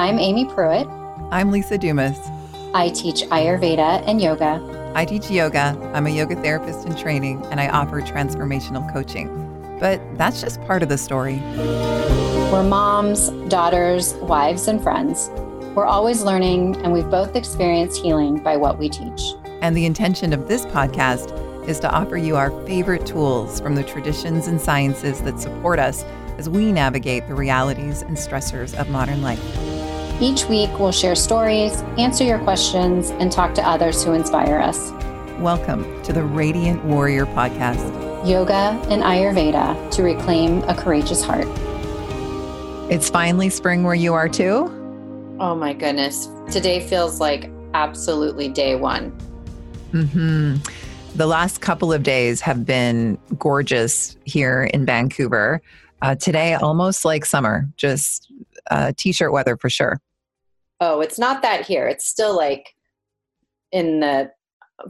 I'm Amy Pruitt. I'm Lisa Dumas. I teach Ayurveda and yoga. I teach yoga. I'm a yoga therapist in training, and I offer transformational coaching. But that's just part of the story. We're moms, daughters, wives, and friends. We're always learning, and we've both experienced healing by what we teach. And the intention of this podcast is to offer you our favorite tools from the traditions and sciences that support us as we navigate the realities and stressors of modern life. Each week, we'll share stories, answer your questions, and talk to others who inspire us. Welcome to the Radiant Warrior Podcast Yoga and Ayurveda to reclaim a courageous heart. It's finally spring where you are too. Oh my goodness. Today feels like absolutely day one. hmm The last couple of days have been gorgeous here in Vancouver. Uh, today, almost like summer, just uh, t shirt weather for sure. Oh, it's not that here. It's still like in the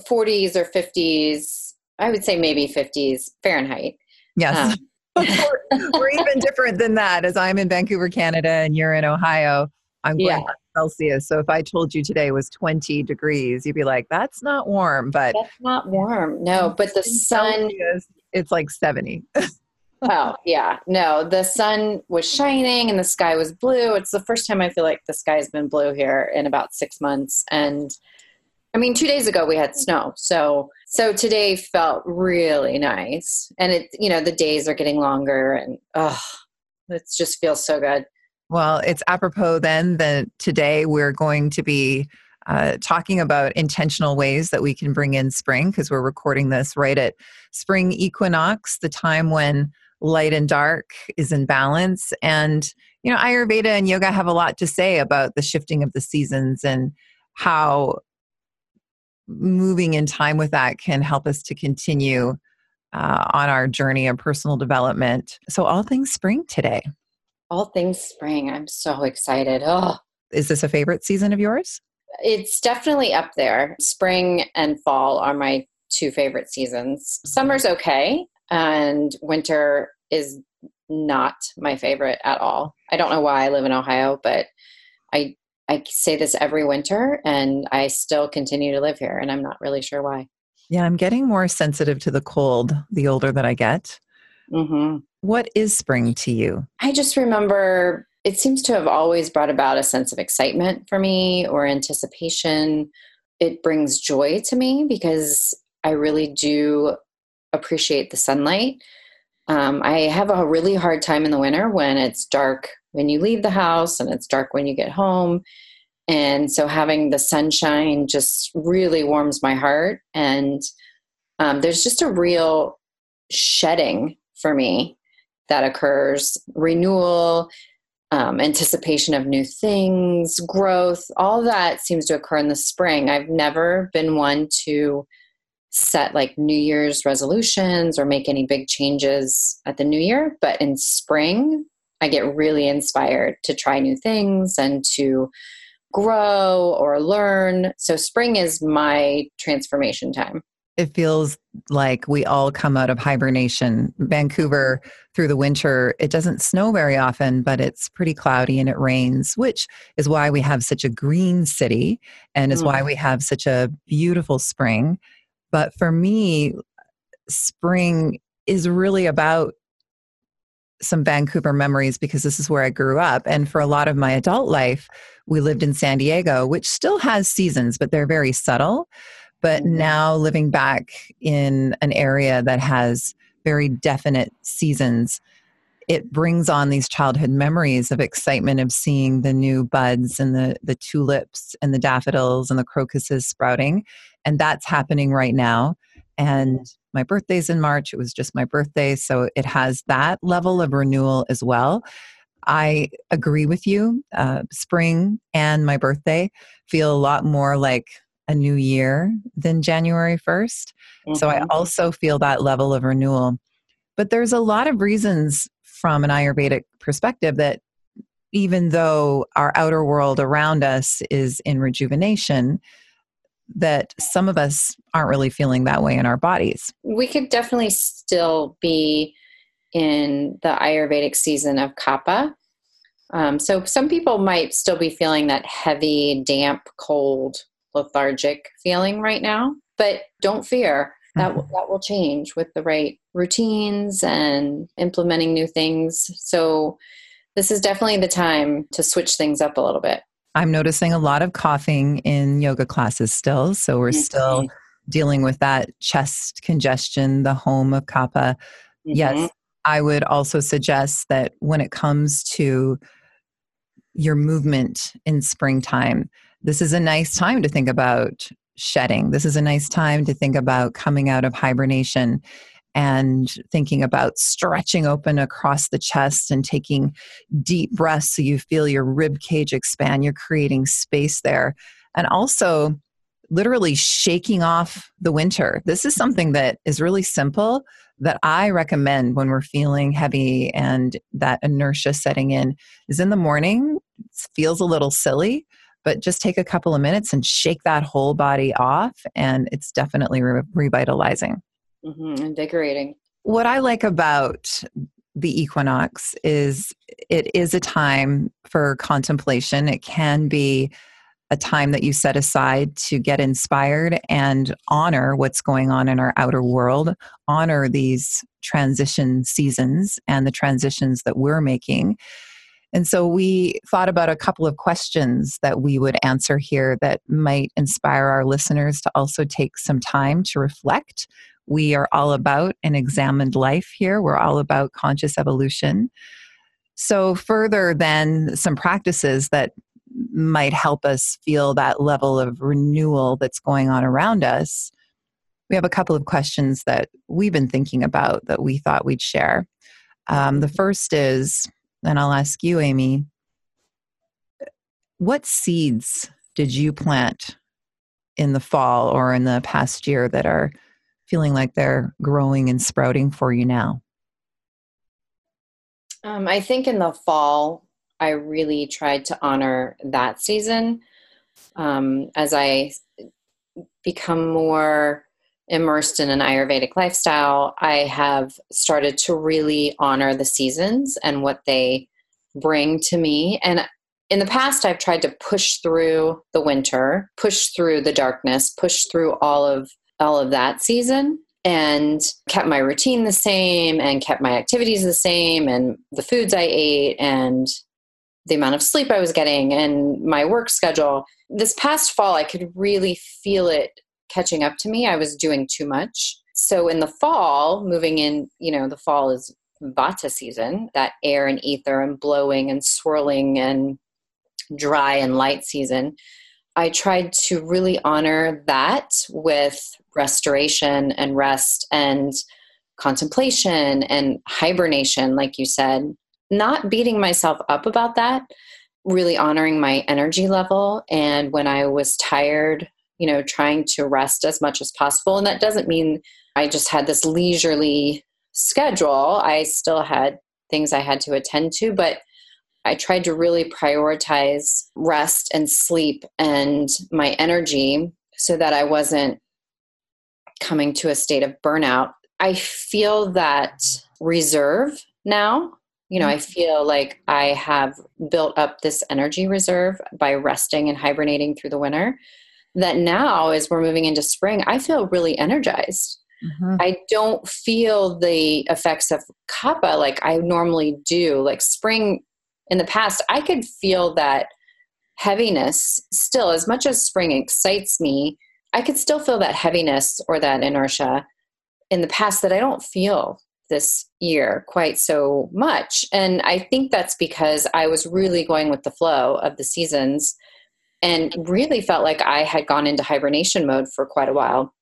40s or 50s. I would say maybe 50s Fahrenheit. Yes. Um, we're, we're even different than that as I'm in Vancouver, Canada, and you're in Ohio. I'm going Yeah. Celsius. So if I told you today was 20 degrees, you'd be like, that's not warm. But That's not warm. No, but the sun, Celsius, it's like 70. oh, yeah. No, the sun was shining and the sky was blue. It's the first time I feel like the sky's been blue here in about six months. And I mean, two days ago we had snow. So, so today felt really nice. And it, you know, the days are getting longer and, oh, it just feels so good. Well, it's apropos then that today we're going to be uh, talking about intentional ways that we can bring in spring because we're recording this right at spring equinox, the time when light and dark is in balance. And, you know, Ayurveda and yoga have a lot to say about the shifting of the seasons and how moving in time with that can help us to continue uh, on our journey of personal development. So, all things spring today. All things spring. I'm so excited. Oh, Is this a favorite season of yours? It's definitely up there. Spring and fall are my two favorite seasons. Summer's okay, and winter is not my favorite at all. I don't know why I live in Ohio, but I I say this every winter and I still continue to live here and I'm not really sure why. Yeah, I'm getting more sensitive to the cold the older that I get. hmm What is spring to you? I just remember it seems to have always brought about a sense of excitement for me or anticipation. It brings joy to me because I really do appreciate the sunlight. Um, I have a really hard time in the winter when it's dark when you leave the house and it's dark when you get home. And so having the sunshine just really warms my heart. And um, there's just a real shedding for me that occurs renewal, um, anticipation of new things, growth, all that seems to occur in the spring. I've never been one to set like New Year's resolutions or make any big changes at the new year, but in spring, I get really inspired to try new things and to grow or learn. So, spring is my transformation time. It feels like we all come out of hibernation. Vancouver through the winter, it doesn't snow very often, but it's pretty cloudy and it rains, which is why we have such a green city and is Mm. why we have such a beautiful spring. But for me, spring is really about some Vancouver memories because this is where I grew up. And for a lot of my adult life, we lived in San Diego, which still has seasons, but they're very subtle. But Mhm. now living back in an area that has very definite seasons, it brings on these childhood memories of excitement of seeing the new buds and the, the tulips and the daffodils and the crocuses sprouting. And that's happening right now. And my birthday's in March. It was just my birthday. So it has that level of renewal as well. I agree with you. Uh, spring and my birthday feel a lot more like a new year than January 1st. So I Mhm. also feel that level of renewal. But there's a lot of reasons from an Ayurvedic perspective that even though our outer world around us is in rejuvenation, that some of us aren't really feeling that way in our bodies. we could definitely still be in the Ayurvedic season of Kapha, Um, so some people might still be feeling that heavy, damp, cold, lethargic feeling right now, but don't fear. That, mm-hmm. that will change with the right routines and implementing new things. So, this is definitely the time to switch things up a little bit. I'm noticing a lot of coughing in yoga classes still. So, we're mm-hmm. still dealing with that chest congestion, the home of kapha. Mm-hmm. Yes, I would also suggest that when it comes to your movement in springtime. This is a nice time to think about shedding. This is a nice time to think about coming out of hibernation and thinking about stretching open across the chest and taking deep breaths so you feel your rib cage expand. You're creating space there. And also, literally shaking off the winter. This is something that is really simple that I recommend when we're feeling heavy and that inertia setting in is in the morning. It feels a little silly, but just take a couple of minutes and shake that whole body off, and it's definitely re- revitalizing. Mm-hmm, invigorating. What I like about the equinox is it is a time for contemplation. It can be a time that you set aside to get inspired and honor what's going on in our outer world, honor these transition seasons and the transitions that we're making. And so we thought about a couple of questions that we would answer here that might inspire our listeners to also take some time to reflect. We are all about an examined life here, we're all about conscious evolution. So, further than some practices that might help us feel that level of renewal that's going on around us, we have a couple of questions that we've been thinking about that we thought we'd share. Um, the first is, and I'll ask you, Amy, what seeds did you plant in the fall or in the past year that are feeling like they're growing and sprouting for you now? Um, I think in the fall, I really tried to honor that season um, as I become more immersed in an Ayurvedic lifestyle. I have started to really honor the seasons and what they bring to me. And in the past, I've tried to push through the winter, push through the darkness, push through all of all of that season and kept my routine the same and kept my activities the same and the foods I ate and the amount of sleep I was getting and my work schedule. This past fall, I could really feel it catching up to me. I was doing too much. So in the fall, moving in, you know, the fall is vata season, that air and ether and blowing and swirling and dry and light season. I tried to really honor that with restoration and rest and contemplation and hibernation, like you said, not beating myself up about that, really honoring my energy level. And when I was tired, you know, trying to rest as much as possible. And that doesn't mean I just had this leisurely schedule. I still had things I had to attend to, but I tried to really prioritize rest and sleep and my energy so that I wasn't coming to a state of burnout. I feel that reserve now you know, I mm-hmm. feel like I have built up this energy reserve by resting and hibernating through the winter. That now, as we're moving into spring, I feel really energized. Mm-hmm. I don't feel the effects of kapha like I normally do. Like spring in the past, I could feel that heaviness still, as much as spring excites me, I could still feel that heaviness or that inertia in the past that I don't feel this year quite so much. And I think that's because I was really going with the flow of the seasons and really felt like I had gone into hibernation mode for quite a while.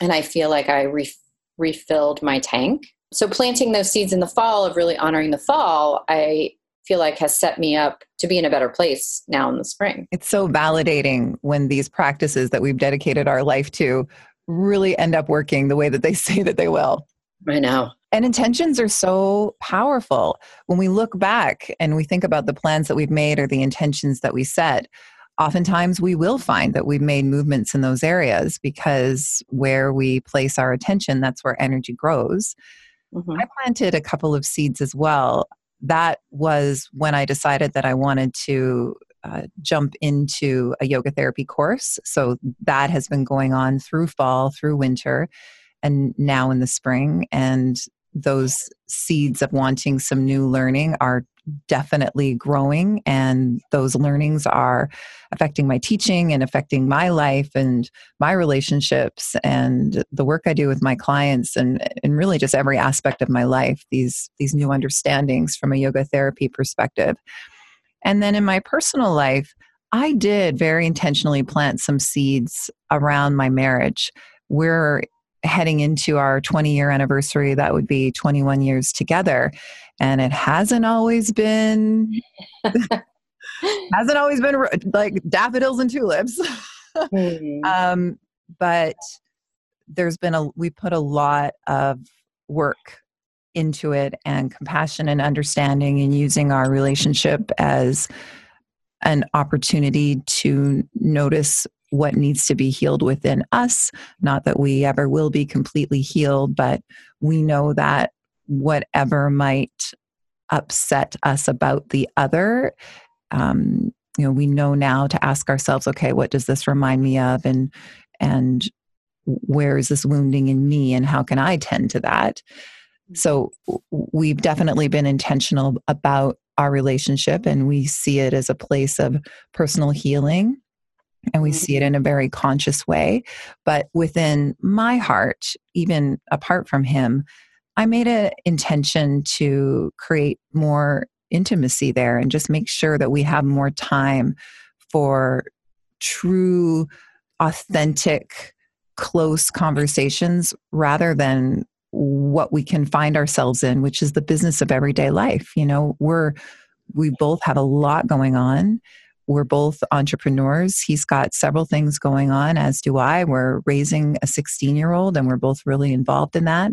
And I feel like I re- refilled my tank. So planting those seeds in the fall of really honoring the fall, I feel like has set me up to be in a better place now in the spring. It's so validating when these practices that we've dedicated our life to really end up working the way that they say that they will. I know. And intentions are so powerful. When we look back and we think about the plans that we've made or the intentions that we set, oftentimes we will find that we've made movements in those areas because where we place our attention, that's where energy grows. Mm-hmm. I planted a couple of seeds as well that was when I decided that I wanted to uh, jump into a yoga therapy course. So that has been going on through fall, through winter, and now in the spring. And those seeds of wanting some new learning are definitely growing and those learnings are affecting my teaching and affecting my life and my relationships and the work I do with my clients and and really just every aspect of my life these these new understandings from a yoga therapy perspective. And then in my personal life I did very intentionally plant some seeds around my marriage. We're heading into our 20 year anniversary that would be 21 years together and it hasn't always been hasn't always been like daffodils and tulips mm-hmm. um, but there's been a we put a lot of work into it and compassion and understanding and using our relationship as an opportunity to notice what needs to be healed within us. Not that we ever will be completely healed, but we know that whatever might upset us about the other um, you know we know now to ask ourselves okay what does this remind me of? And and where is this wounding in me? And how can i tend to that? So we've definitely been intentional about our relationship and we see it as a place of personal healing and we mm-hmm. see it in a very conscious way but within my heart even apart from him I made an intention to create more intimacy there and just make sure that we have more time for true, authentic, close conversations rather than what we can find ourselves in, which is the business of everyday life. You know, we're, we both have a lot going on. We're both entrepreneurs. He's got several things going on, as do I. We're raising a 16 year old, and we're both really involved in that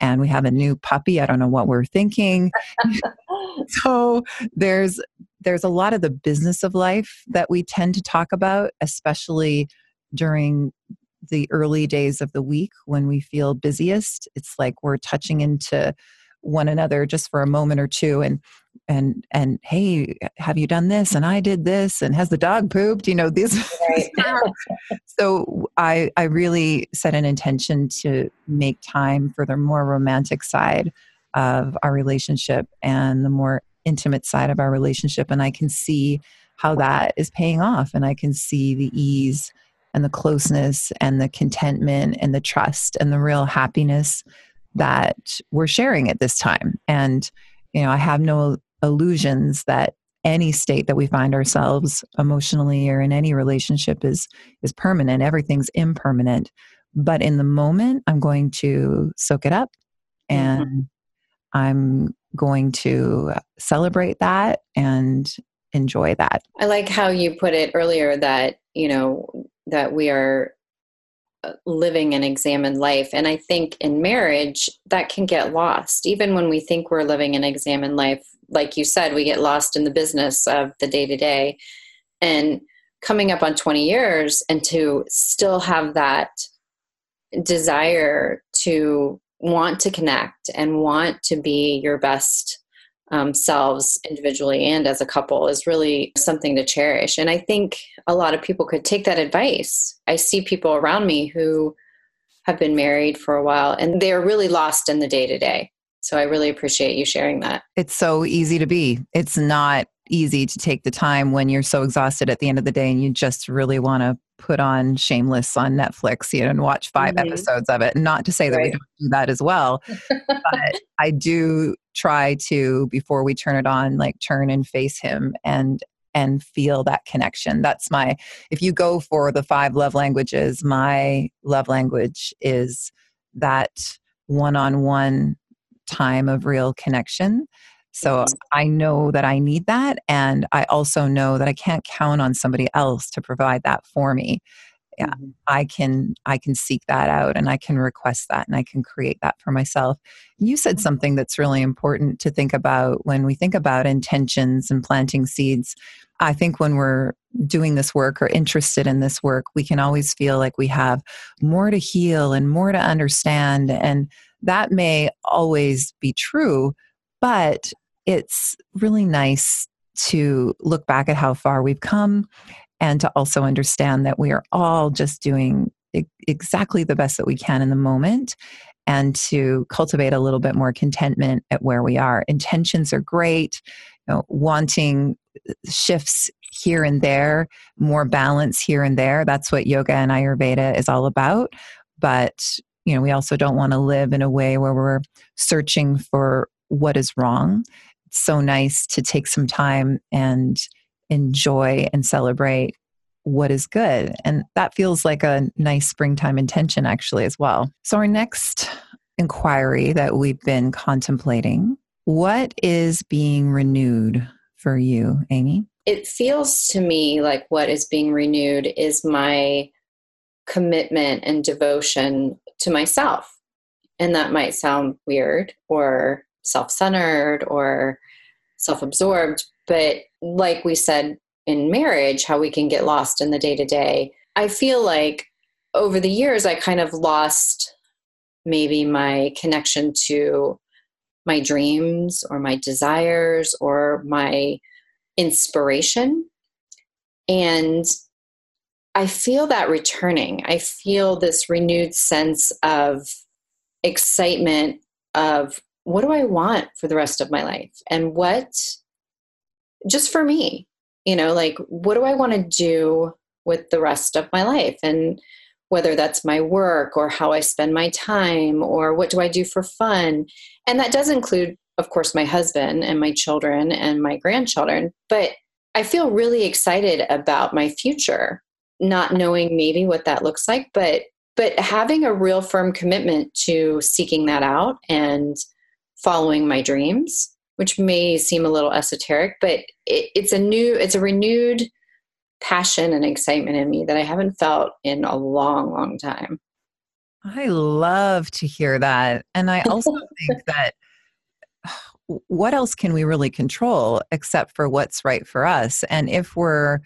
and we have a new puppy. I don't know what we're thinking. so there's there's a lot of the business of life that we tend to talk about, especially during the early days of the week when we feel busiest. It's like we're touching into one another just for a moment or two and and and hey have you done this and i did this and has the dog pooped you know these right. so i i really set an intention to make time for the more romantic side of our relationship and the more intimate side of our relationship and i can see how that is paying off and i can see the ease and the closeness and the contentment and the trust and the real happiness that we're sharing at this time. And, you know, I have no illusions that any state that we find ourselves emotionally or in any relationship is is permanent everything's impermanent but in the moment i'm going to soak it up and mm-hmm. i'm going to celebrate that and enjoy that i like how you put it earlier that you know that we are living an examined life. And I think in marriage, that can get lost. Even when we think we're living an examined life, like you said, we get lost in the business of the day to day. And coming up on 20 years and to still have that desire to want to connect and want to be your best um, selves individually and as a couple is really something to cherish. And I think a lot of people could take that advice. I see people around me who have been married for a while and they're really lost in the day to day. So I really appreciate you sharing that. It's so easy to be. It's not easy to take the time when you're so exhausted at the end of the day and you just really want to put on Shameless on Netflix you know, and watch 5 mm-hmm. episodes of it. Not to say that right. we don't do that as well, but I do try to before we turn it on, like turn and face him and and feel that connection. That's my if you go for the five love languages, my love language is that one-on-one time of real connection so. I know that I need that. And I also know that I can't count on somebody else to provide that for me. Yeah, mm-hmm. I can I can seek that out and I can request that and I can create that for myself. You said mm-hmm. something that's really important to think about when we think about intentions and planting seeds. I think when we're doing this work or interested in this work, we can always feel like we have more to heal and more to understand and that may always be true, but it's really nice to look back at how far we've come and to also understand that we are all just doing exactly the best that we can in the moment and to cultivate a little bit more contentment at where we are. Intentions are great, you know, wanting uh, shifts here and there, more balance here and there. That's what yoga and Ayurveda is all about. But, you know, we also don't want to live in a way where we're searching for what is wrong. It's so nice to take some time and enjoy and celebrate what is good. And that feels like a nice springtime intention, actually, as well. So, our next inquiry that we've been contemplating what is being renewed for you, Amy? It feels to me like what is being renewed is my commitment and devotion to myself. And that might sound weird or self centered or self absorbed, but like we said in marriage, how we can get lost in the day to day. I feel like over the years, I kind of lost maybe my connection to my dreams or my desires or my inspiration. And I feel that returning. I feel this renewed sense of excitement of what do I want for the rest of my life? And what just for me you know like what do i want to do with the rest of my life? And whether that's my work or how i spend my time or what do i do for fun? And that does include of course my husband and my children and my grandchildren but i feel really excited about my future not knowing maybe what that looks like but but having a real firm commitment to seeking that out and following my dreams which may seem a little esoteric, but it, it's a new, it's a renewed passion and excitement in me that I haven't felt in a long, long time. I love to hear that. And I also think that what else can we really control except for what's right for us? And if we're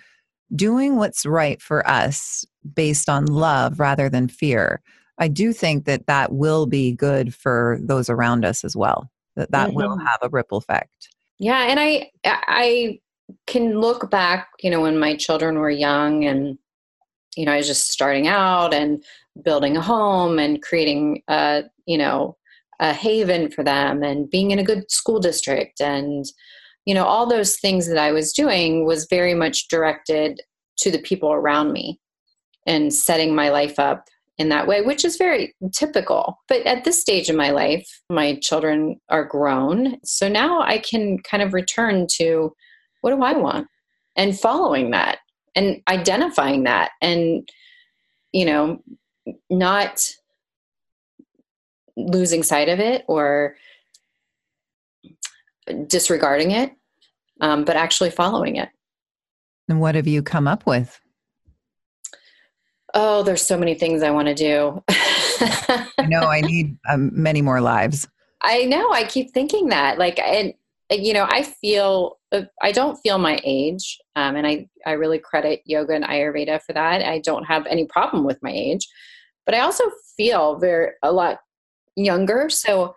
doing what's right for us based on love rather than fear, I do think that that will be good for those around us as well that that mm-hmm. will have a ripple effect yeah and i i can look back you know when my children were young and you know i was just starting out and building a home and creating a you know a haven for them and being in a good school district and you know all those things that i was doing was very much directed to the people around me and setting my life up in that way, which is very typical. But at this stage in my life, my children are grown. So now I can kind of return to what do I want and following that and identifying that and, you know, not losing sight of it or disregarding it, um, but actually following it. And what have you come up with? oh, there's so many things I want to do. I know I need um, many more lives. I know. I keep thinking that. Like, and you know, I feel uh, I don't feel my age, um, and I I really credit yoga and Ayurveda for that. I don't have any problem with my age, but I also feel very a lot younger. So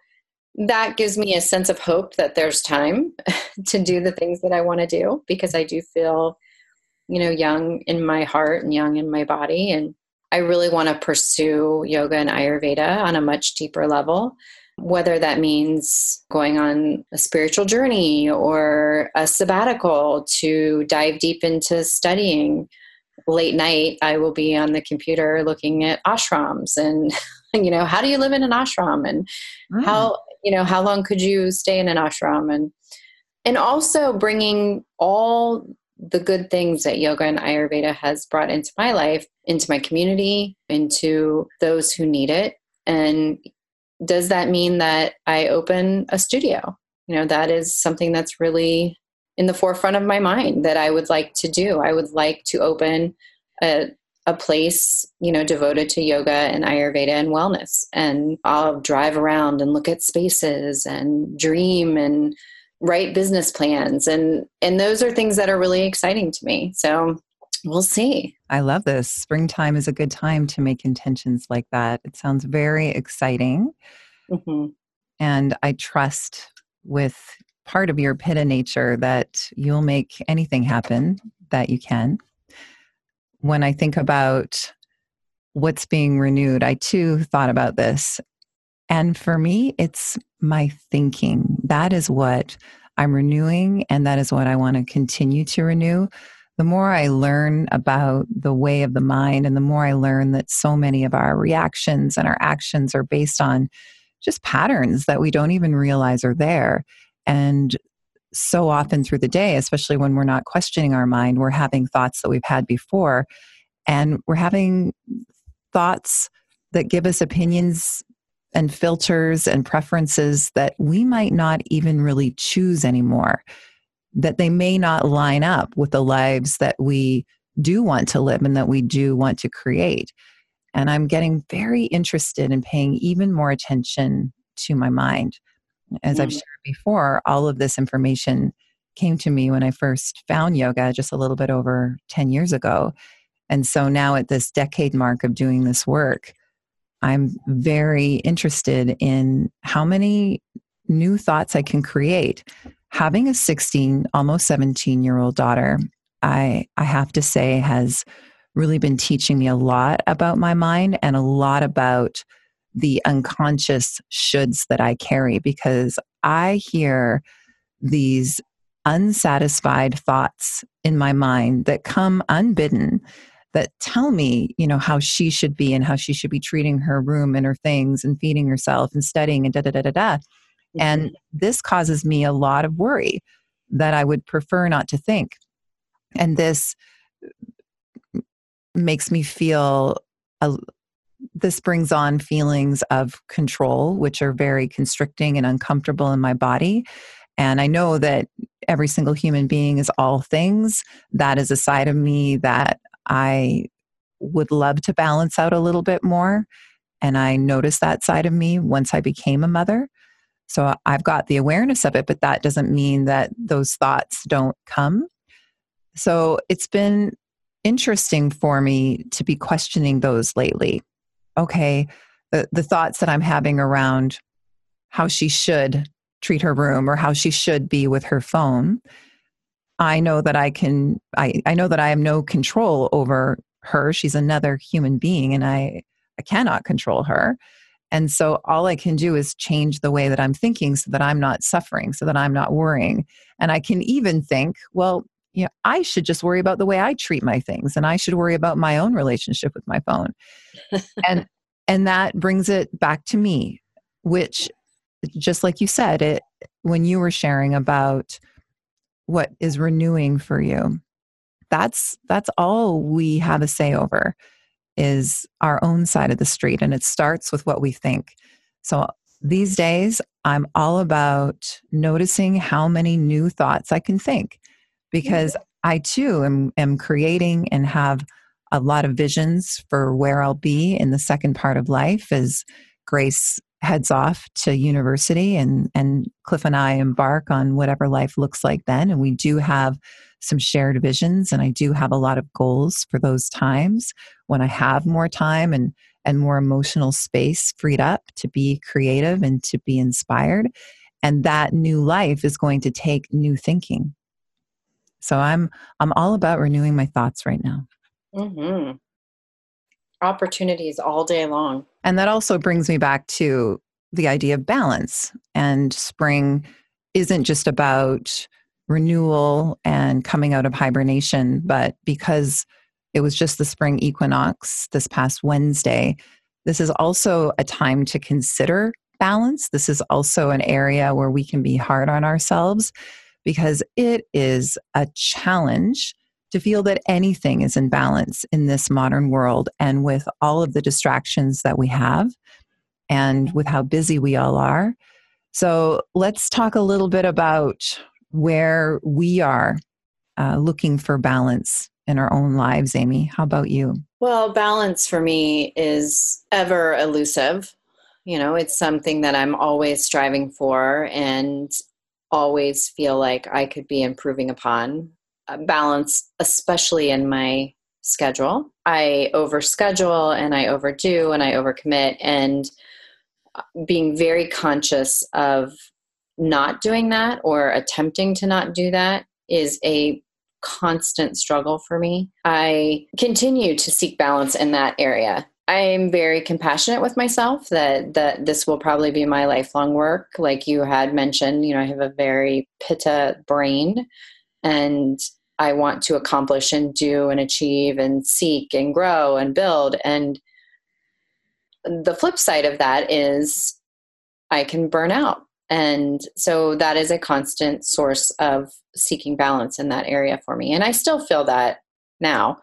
that gives me a sense of hope that there's time to do the things that I want to do because I do feel you know, young in my heart and young in my body. And I really want to pursue yoga and Ayurveda on a much deeper level, whether that means going on a spiritual journey or a sabbatical to dive deep into studying. Late night, I will be on the computer looking at ashrams and, you know, how do you live in an ashram and mm. how, you know, how long could you stay in an ashram and, and also bringing all the good things that yoga and Ayurveda has brought into my life, into my community, into those who need it. And does that mean that I open a studio? You know, that is something that's really in the forefront of my mind that I would like to do. I would like to open a, a place, you know, devoted to yoga and Ayurveda and wellness. And I'll drive around and look at spaces and dream and write business plans and and those are things that are really exciting to me so we'll see i love this springtime is a good time to make intentions like that it sounds very exciting mm-hmm. and i trust with part of your pitta nature that you'll make anything happen that you can. When I think about what's being renewed, I too thought about this. And for me, it's my thinking. That is what I'm renewing, and that is what I want to continue to renew. The more I learn about the way of the mind, and the more I learn that so many of our reactions and our actions are based on just patterns that we don't even realize are there. And so often through the day, especially when we're not questioning our mind, we're having thoughts that we've had before. And we're having thoughts that give us opinions and filters and preferences that we might not even really choose anymore, that they may not line up with the lives that we do want to live and that we do want to create. And I'm getting very interested in paying even more attention to my mind. As mm. I've shared before, all of this information came to me when I first found yoga just a little bit over 10 years ago. And so now at this decade mark of doing this work, I'm very interested in how many new thoughts I can create. Having a 16, almost 17 year old daughter, I, I have to say, has really been teaching me a lot about my mind and a lot about the unconscious shoulds that I carry because I hear these unsatisfied thoughts in my mind that come unbidden that tell me, you know, how she should be and how she should be treating her room and her things and feeding herself and studying and da da da da da. Mm-hmm. And this causes me a lot of worry that I would prefer not to think. And this makes me feel a, this brings on feelings of control, which are very constricting and uncomfortable in my body. And I know that every single human being is all things. That is a side of me that I would love to balance out a little bit more. And I noticed that side of me once I became a mother. So I've got the awareness of it, but that doesn't mean that those thoughts don't come. So it's been interesting for me to be questioning those lately. Okay, the, the thoughts that I'm having around how she should treat her room or how she should be with her phone. I know that I can I, I know that I have no control over her. She's another human being and I, I cannot control her. And so all I can do is change the way that I'm thinking so that I'm not suffering, so that I'm not worrying. And I can even think, well, you know, I should just worry about the way I treat my things and I should worry about my own relationship with my phone. and and that brings it back to me, which just like you said, it when you were sharing about what is renewing for you. That's that's all we have a say over is our own side of the street and it starts with what we think. So these days I'm all about noticing how many new thoughts I can think because I too am, am creating and have a lot of visions for where I'll be in the second part of life as Grace heads off to university and, and Cliff and I embark on whatever life looks like then. And we do have some shared visions and I do have a lot of goals for those times when I have more time and and more emotional space freed up to be creative and to be inspired. And that new life is going to take new thinking. So I'm I'm all about renewing my thoughts right now. Mm-hmm. Opportunities all day long. And that also brings me back to the idea of balance. And spring isn't just about renewal and coming out of hibernation, but because it was just the spring equinox this past Wednesday, this is also a time to consider balance. This is also an area where we can be hard on ourselves because it is a challenge to feel that anything is in balance in this modern world and with all of the distractions that we have and with how busy we all are. So, let's talk a little bit about where we are uh, looking for balance in our own lives, Amy. How about you? Well, balance for me is ever elusive. You know, it's something that I'm always striving for. And always feel like I could be improving upon. Balance, especially in my schedule. I overschedule and I overdo and I overcommit, and uh, being very conscious of not doing that or attempting to not do that is a constant struggle for me. I continue to seek balance in that area. I'm very compassionate with myself that that this will probably be my lifelong work. Like you had mentioned, you know, I have a very pitta brain and I want to accomplish and do and achieve and seek and grow and build. And the flip side of that is I can burn out. And so that is a constant source of seeking balance in that area for me. And I still feel that now.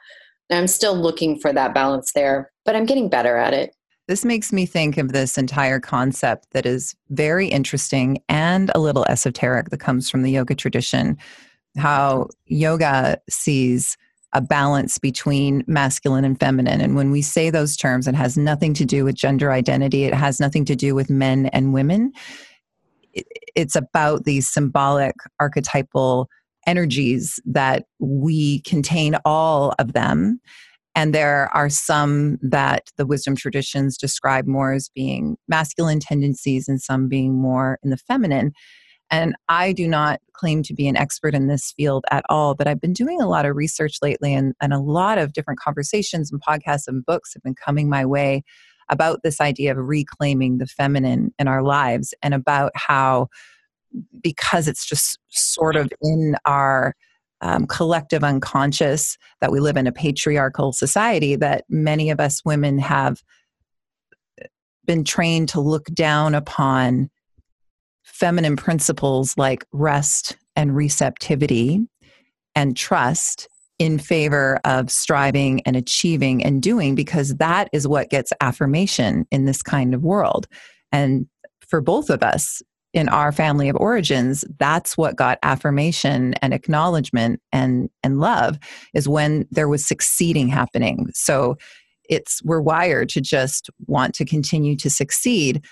I'm still looking for that balance there, but I'm getting better at it. This makes me think of this entire concept that is very interesting and a little esoteric that comes from the yoga tradition. How yoga sees a balance between masculine and feminine. And when we say those terms, it has nothing to do with gender identity, it has nothing to do with men and women. It's about these symbolic archetypal energies that we contain all of them. And there are some that the wisdom traditions describe more as being masculine tendencies and some being more in the feminine. And I do not claim to be an expert in this field at all, but I've been doing a lot of research lately, and, and a lot of different conversations and podcasts and books have been coming my way about this idea of reclaiming the feminine in our lives and about how because it's just sort of in our um, collective unconscious that we live in a patriarchal society that many of us women have been trained to look down upon feminine principles like rest and receptivity and trust in favor of striving and achieving and doing because that is what gets affirmation in this kind of world. And for both of us, in our family of origins that's what got affirmation and acknowledgement and and love is when there was succeeding happening. So it's we're wired to just want to continue to succeed.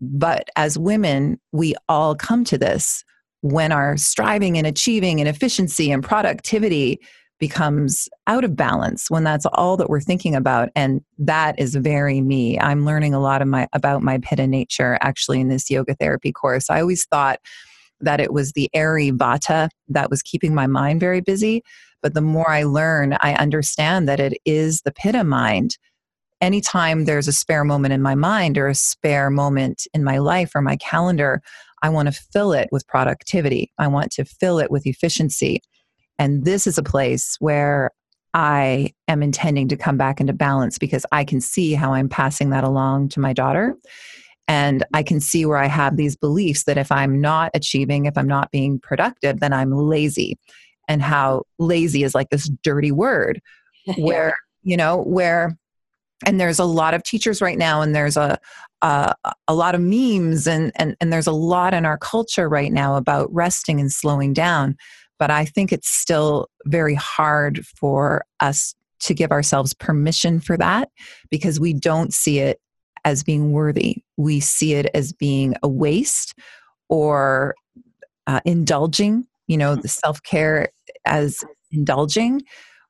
But as women we all come to this when our striving and achieving and efficiency and productivity becomes out of balance when that's all that we're thinking about and that is very me. I'm learning a lot of my about my pitta nature actually in this yoga therapy course. I always thought that it was the airy vata that was keeping my mind very busy but the more i learn i understand that it is the pitta mind. Anytime there's a spare moment in my mind or a spare moment in my life or my calendar i want to fill it with productivity. I want to fill it with efficiency and this is a place where I am intending to come back into balance because I can see how I'm passing that along to my daughter. And I can see where I have these beliefs that if I'm not achieving, if I'm not being productive, then I'm lazy. And how lazy is like this dirty word where, you know, where, and there's a lot of teachers right now, and there's a, a, a lot of memes, and, and, and there's a lot in our culture right now about resting and slowing down but I think it's still very hard for us to give ourselves permission for that because we don't see it as being worthy. We see it as being a waste or uh, indulging, you know, the self care as indulging,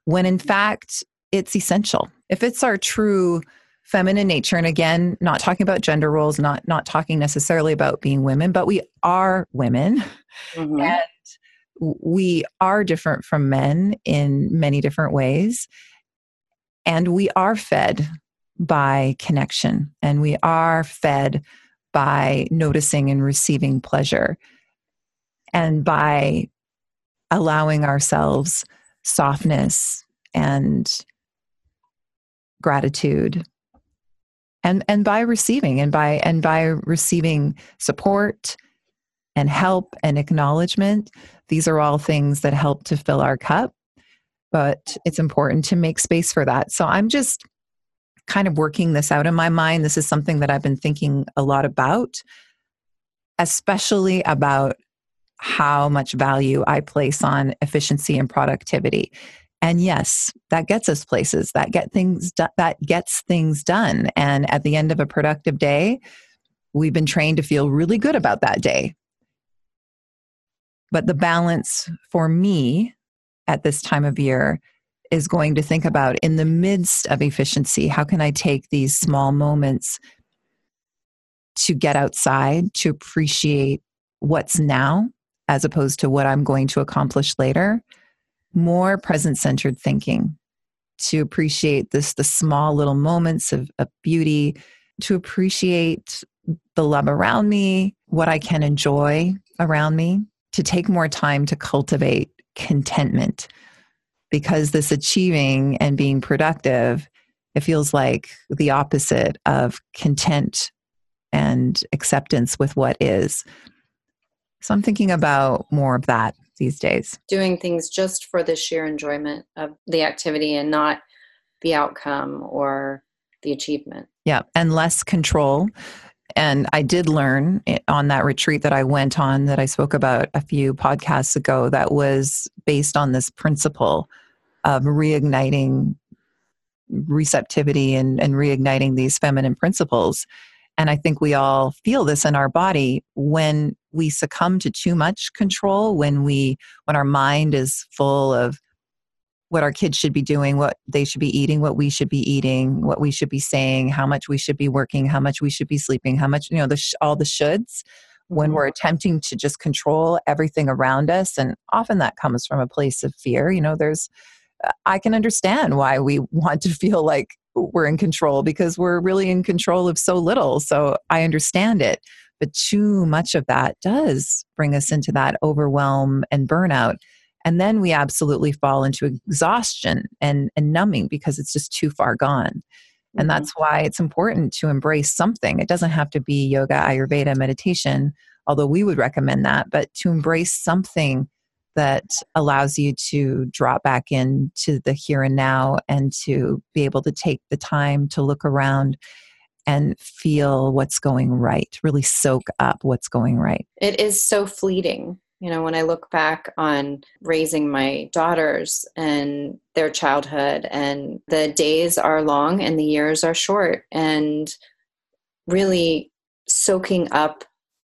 when in fact it's essential. If it's our true feminine nature, and again, not talking about gender roles, not not talking necessarily about being women, but we are women, mm-hmm. and we are different from men in many different ways. And we are fed by connection and we are fed by noticing and receiving pleasure and by allowing ourselves softness and gratitude and and by receiving and by and by receiving support and help and acknowledgement these are all things that help to fill our cup, but it's important to make space for that. So I'm just kind of working this out in my mind. This is something that I've been thinking a lot about, especially about how much value I place on efficiency and productivity. And yes, that gets us places. That get things do- that gets things done. And at the end of a productive day, we've been trained to feel really good about that day. But the balance for me at this time of year is going to think about in the midst of efficiency, how can I take these small moments to get outside, to appreciate what's now as opposed to what I'm going to accomplish later. More present centered thinking to appreciate this the small little moments of, of beauty, to appreciate the love around me, what I can enjoy around me, to take more time to cultivate contentment. Because this achieving and being productive, it feels like the opposite of content and acceptance with what is. So I'm thinking about more of that these days. Doing things just for the sheer enjoyment of the activity and not the outcome or the achievement. Yeah, and less control. And I did learn eh, on that retreat that I went on that I spoke about a few podcasts ago that was based on this principle of reigniting receptivity and, and reigniting these feminine principles. And I think we all feel this in our body when we succumb to too much control, when we when our mind is full of what our kids should be doing, what they should be eating, what we should be eating, what we should be saying, how much we should be working, how much we should be sleeping, how much, you know, the sh- all the shoulds when mm-hmm. we're attempting to just control everything around us and often that comes from a place of fear you know there's i can understand why we want to feel like we're in control because we're really in control of so little so i understand it but too much of that does bring us into that overwhelm and burnout and then we absolutely fall into exhaustion and, and numbing because it's just too far gone. And mm-hmm. that's why it's important to embrace something. It doesn't have to be yoga, Ayurveda, meditation, although we would recommend that, but to embrace something that allows you to drop back into the here and now and to be able to take the time to look around and feel what's going right, really soak up what's going right. It is so fleeting. You know, when I look back on raising my daughters and their childhood, and the days are long and the years are short, and really soaking up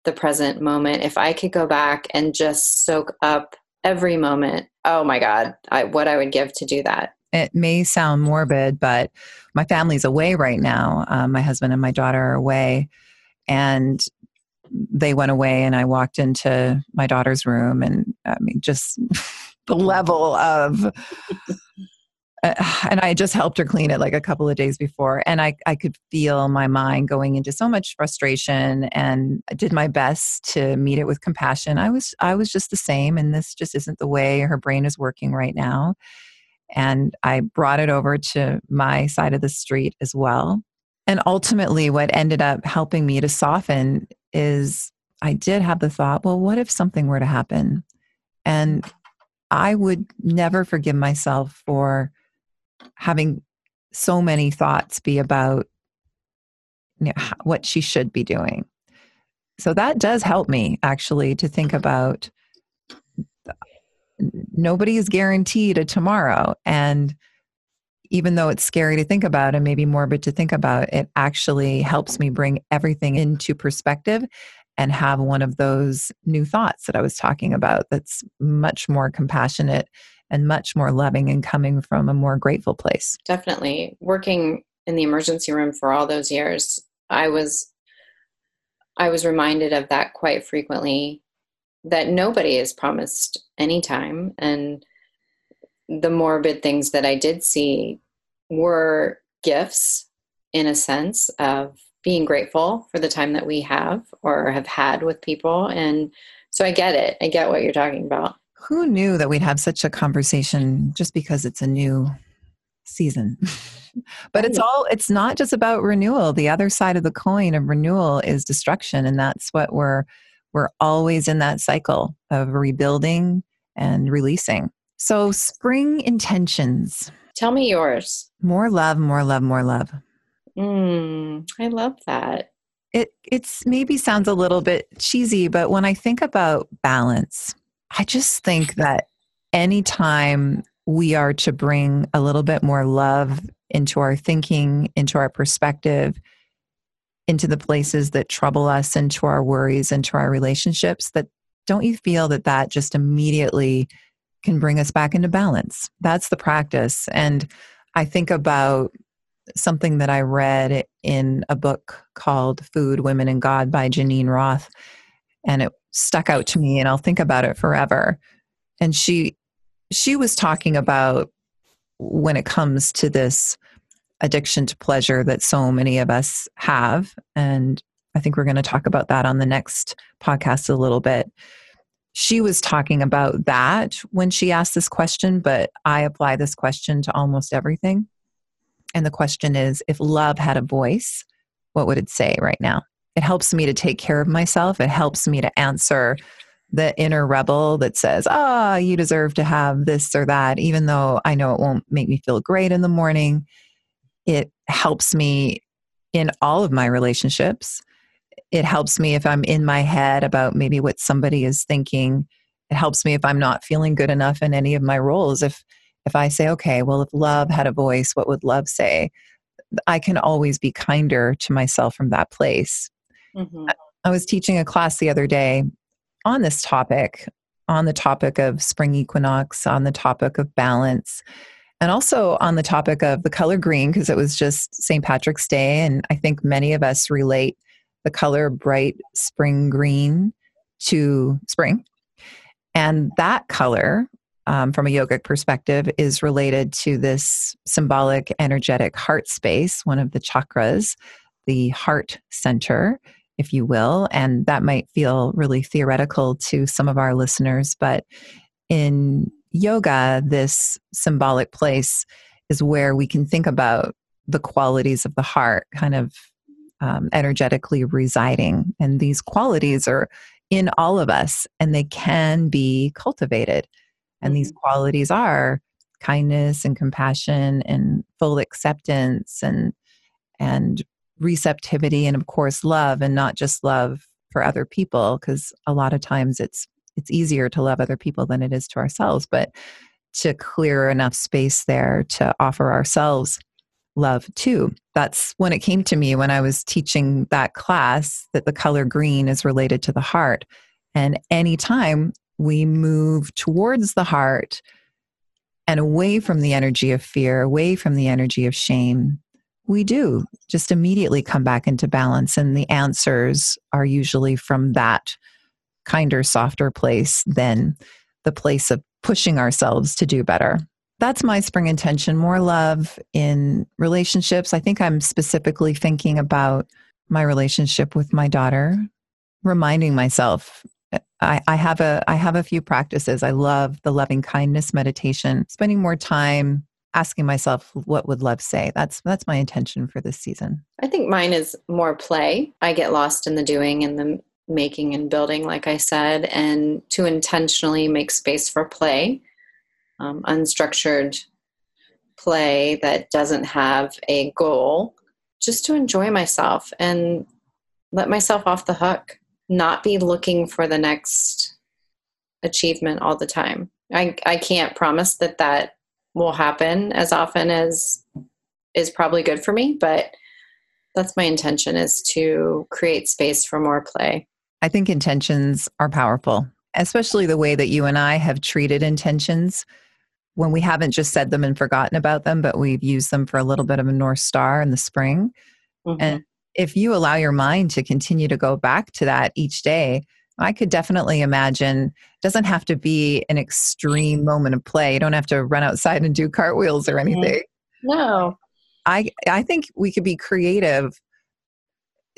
the present moment. If I could go back and just soak up every moment, oh my God, I, what I would give to do that. It may sound morbid, but my family's away right now. Um, my husband and my daughter are away. And they went away and I walked into my daughter's room and I mean just the level of uh, and I just helped her clean it like a couple of days before and I I could feel my mind going into so much frustration and I did my best to meet it with compassion. I was I was just the same and this just isn't the way her brain is working right now. And I brought it over to my side of the street as well. And ultimately, what ended up helping me to soften is I did have the thought, well, what if something were to happen? And I would never forgive myself for having so many thoughts be about you know, what she should be doing. So that does help me actually to think about nobody is guaranteed a tomorrow. And even though it's scary to think about and maybe morbid to think about, it actually helps me bring everything into perspective and have one of those new thoughts that I was talking about that's much more compassionate and much more loving and coming from a more grateful place. Definitely. Working in the emergency room for all those years, I was I was reminded of that quite frequently that nobody is promised any time and the morbid things that I did see were gifts in a sense of being grateful for the time that we have or have had with people. And so I get it. I get what you're talking about. Who knew that we'd have such a conversation just because it's a new season? but it's all it's not just about renewal. The other side of the coin of renewal is destruction and that's what we're we're always in that cycle of rebuilding and releasing. So, spring intentions. Tell me yours. More love, more love, more love. Mm, I love that. It it's maybe sounds a little bit cheesy, but when I think about balance, I just think that anytime we are to bring a little bit more love into our thinking, into our perspective, into the places that trouble us, into our worries, into our relationships, that don't you feel that that just immediately can bring us back into balance. That's the practice. And I think about something that I read in a book called Food, Women, and God by Geneen Roth. and it stuck out to me and I'll think about it forever. And she she was talking about when it comes to this addiction to pleasure that so many of us have and I think we're going to talk about that on the next podcast a little bit. She was talking about that when she asked this question, but I apply this question to almost everything. And the question is if love had a voice, what would it say right now? It helps me to take care of myself. It helps me to answer the inner rebel that says, ah, oh, you deserve to have this or that, even though I know it won't make me feel great in the morning. It helps me in all of my relationships it helps me if I'm in my head about maybe what somebody is thinking. It helps me if I'm not feeling good enough in any of my roles. If if I say, okay, well, if love had a voice, what would love say? I can always be kinder to myself from that place. Mm-hmm. I was teaching a class the other day on this topic, on the topic of spring equinox, on the topic of balance, and also on the topic of the color green, because it was just St. Patrick's Day. And I think many of us relate the color bright spring green to spring. And that color, um, from a yogic perspective, is related to this symbolic, energetic heart space, one of the chakras, the heart center, if you will. And that might feel really theoretical to some of our listeners, but in yoga, this symbolic place is where we can think about the qualities of the heart, kind of um, energetically residing. And these qualities are in all of us and they can be cultivated. And these mm-hmm. qualities are kindness and compassion and full acceptance and and receptivity and of course love and not just love for other people because a lot of times it's it's easier to love other people than it is to ourselves but to clear enough space there to offer ourselves love too. That's when it came to me when I was teaching that class that the color green is related to the heart. And anytime we move towards the heart and away from the energy of fear, away from the energy of shame, we do just immediately come back into balance. And the answers are usually from that kinder, softer place than the place of pushing ourselves to do better that's my spring intention more love in relationships. I think I'm specifically thinking about my relationship with my daughter, reminding myself I, I, have a I have a few practices. I love the loving kindness meditation, spending more time asking myself what would love say. That's that's my intention for this season. I think mine is more play. I get lost in the doing and the making and building, like I said, and to intentionally make space for play um, unstructured play that doesn't have a goal, just to enjoy myself and let myself off the hook, not be looking for the next achievement all the time. I, I can't promise that that will happen as often as is probably good for me, but that's my intention is to create space for more play. I think intentions are powerful, especially the way that you and I have treated intentions when we haven't just said them and forgotten about them, but we've used them for a little bit of a North Star in the spring. Mm-hmm. And if you allow your mind to continue to go back to that each day, I could definitely imagine it doesn't have to be an extreme moment of play. You don't have to run outside and do cartwheels or mm-hmm. anything. No. I I think we could be creative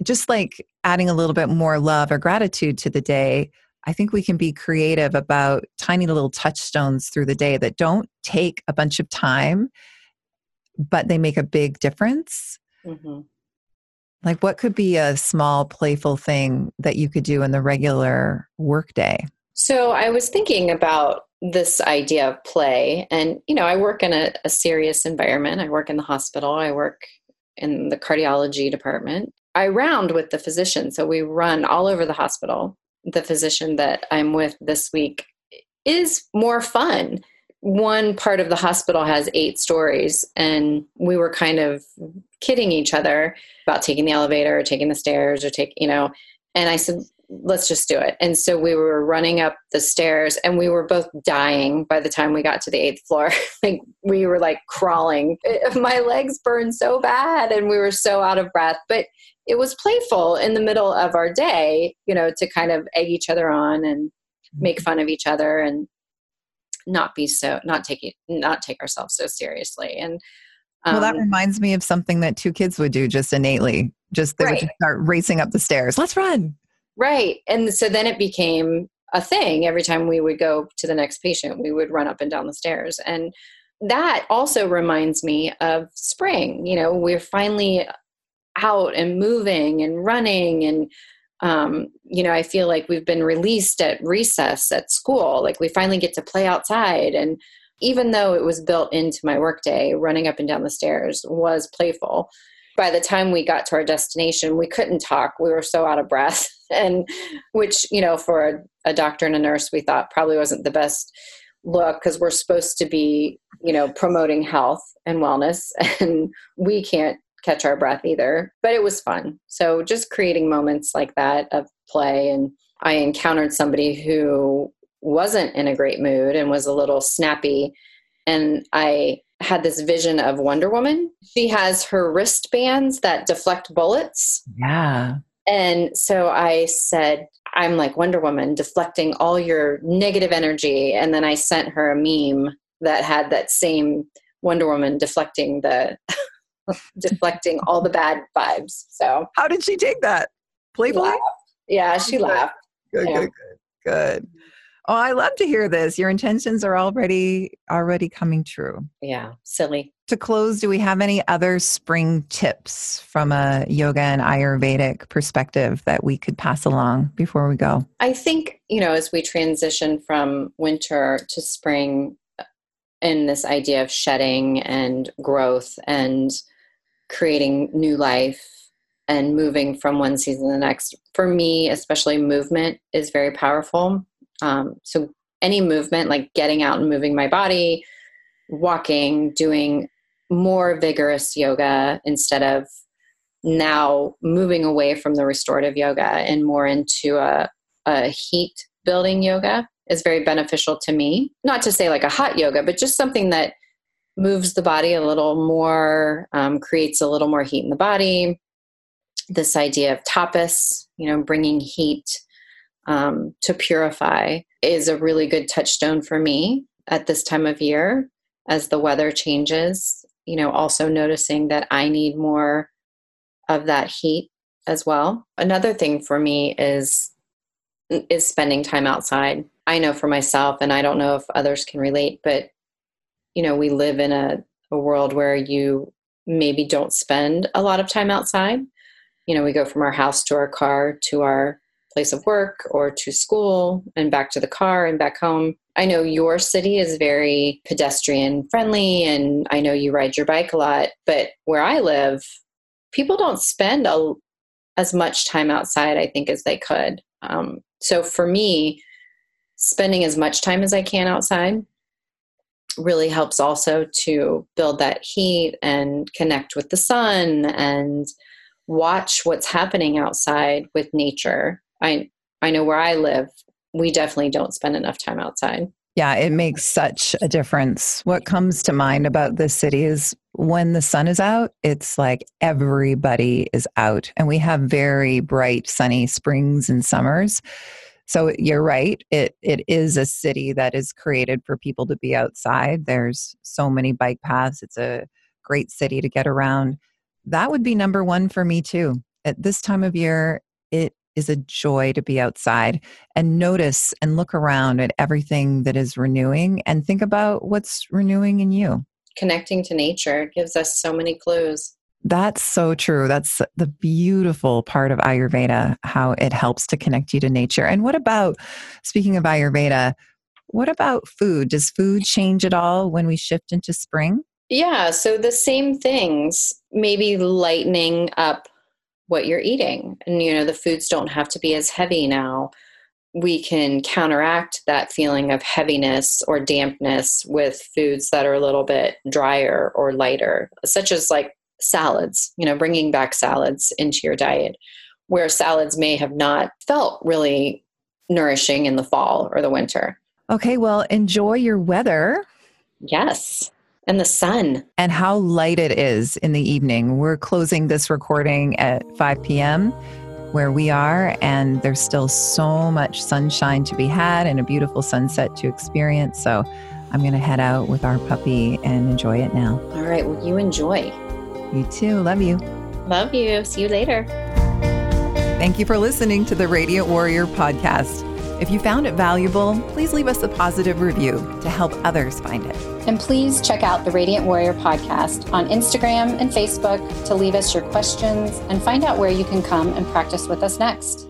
just like adding a little bit more love or gratitude to the day I think we can be creative about tiny little touchstones through the day that don't take a bunch of time, but they make a big difference. Mm-hmm. Like, what could be a small, playful thing that you could do in the regular workday? So, I was thinking about this idea of play, and you know, I work in a, a serious environment. I work in the hospital. I work in the cardiology department. I round with the physician, so we run all over the hospital the physician that I'm with this week is more fun. One part of the hospital has eight stories, and we were kind of kidding each other about taking the elevator or taking the stairs or take, you know. And I said, let's just do it. And so we were running up the stairs, and we were both dying by the time we got to the eighth floor. like we were like crawling. My legs burned so bad, and we were so out of breath. But it was playful in the middle of our day, you know, to kind of egg each other on and make mm-hmm. fun of each other and not be so not take it not take ourselves so seriously and um, well that um, reminds me of something that two kids would do just innately just they right. would just start racing up the stairs let's run right. And so then it became a thing. Every time we would go to the next patient we would run up and down the stairs. And that also reminds me of spring. You know we're finally out and moving and running. And um, you know i feel like we've been released at recess at school. Like we finally get to play outside. And even though it was built into my workday running up and down the stairs was playful by the time we got to our destination we couldn't talk we were so out of breath and which you know for a, a doctor and a nurse we thought probably wasn't the best look because we're supposed to be you know promoting health and wellness and we can't catch our breath either, but it was fun. So just creating moments like that of play. And I encountered somebody who wasn't in a great mood and was a little snappy. And I had this vision of Wonder Woman. She has her wristbands that deflect bullets. Yeah. And so I said, I'm like Wonder Woman, deflecting all your negative energy. And then I sent her a meme that had that same Wonder Woman deflecting the deflecting all the bad vibes. So, how did she take that? Playfully? Yeah, she laughed. Good, yeah. good, good, good. Oh, I love to hear this. Your intentions are already already coming true. Yeah, silly. To close, do we have any other spring tips from a yoga and Ayurvedic perspective that we could pass along before we go? I think, you know, as we transition from winter to spring uh, in this idea of shedding and growth and creating new life and moving from one season to the next. For me, especially movement is very powerful. Um, so any movement, like getting out and moving my body, walking, doing more vigorous yoga instead of now moving away from the restorative yoga and more into a, a heat building yoga is very beneficial to me. Not to say like a hot yoga, but just something that moves the body a little more, um, creates a little more heat in the body. This idea of tapas, you know, bringing heat um, to purify is a really good touchstone for me at this time of year as the weather changes. You know, also noticing that I need more of that heat as well. Another thing for me is is spending time outside. I know for myself and I don't know if others can relate, but you know we live in a, a world where you maybe don't spend a lot of time outside you know we go from our house to our car to our place of work or to school and back to the car and back home i know your city is very pedestrian friendly and i know you ride your bike a lot but where i live people don't spend a, as much time outside i think as they could um, so for me spending as much time as i can outside really helps also to build that heat and connect with the sun and watch what's happening outside with nature. I I know where I live, we definitely don't spend enough time outside. Yeah, it makes such a difference. What comes to mind about this city is when the sun is out, it's like everybody is out. And we have very bright, sunny springs and summers. So you're right. It it is a city that is created for people to be outside. There's so many bike paths. It's a great city to get around. That would be number 1 for me too. At this time of year, it is a joy to be outside and notice and look around at everything that is renewing and think about what's renewing in you. Connecting to nature gives us so many clues. That's so true. That's the beautiful part of Ayurveda, how it helps to connect you to nature. And what about, speaking of Ayurveda, what about food? Does food change at all when we shift into spring? Yeah, so the same things, maybe lightening up what you're eating. And, you know, the foods don't have to be as heavy now. We can counteract that feeling of heaviness or dampness with foods that are a little bit drier or lighter, such as like salads, you know, bringing back salads into your diet, where salads may have not felt really nourishing in the fall or the winter. Okay, well, enjoy your weather. Yes. And the sun. And how light it is in the evening. We're closing this recording at 5 p.m. where we are, and there's still so much sunshine to be had and a beautiful sunset to experience. So I'm going to head out with our puppy and enjoy it now. All right. Well, you enjoy. You too. Love you. Love you. See you later. Thank you for listening to the Radiant Warrior podcast. If you found it valuable, please leave us a positive review to help others find it. And please check out the Radiant Warrior podcast on Instagram and Facebook to leave us your questions and find out where you can come and practice with us next.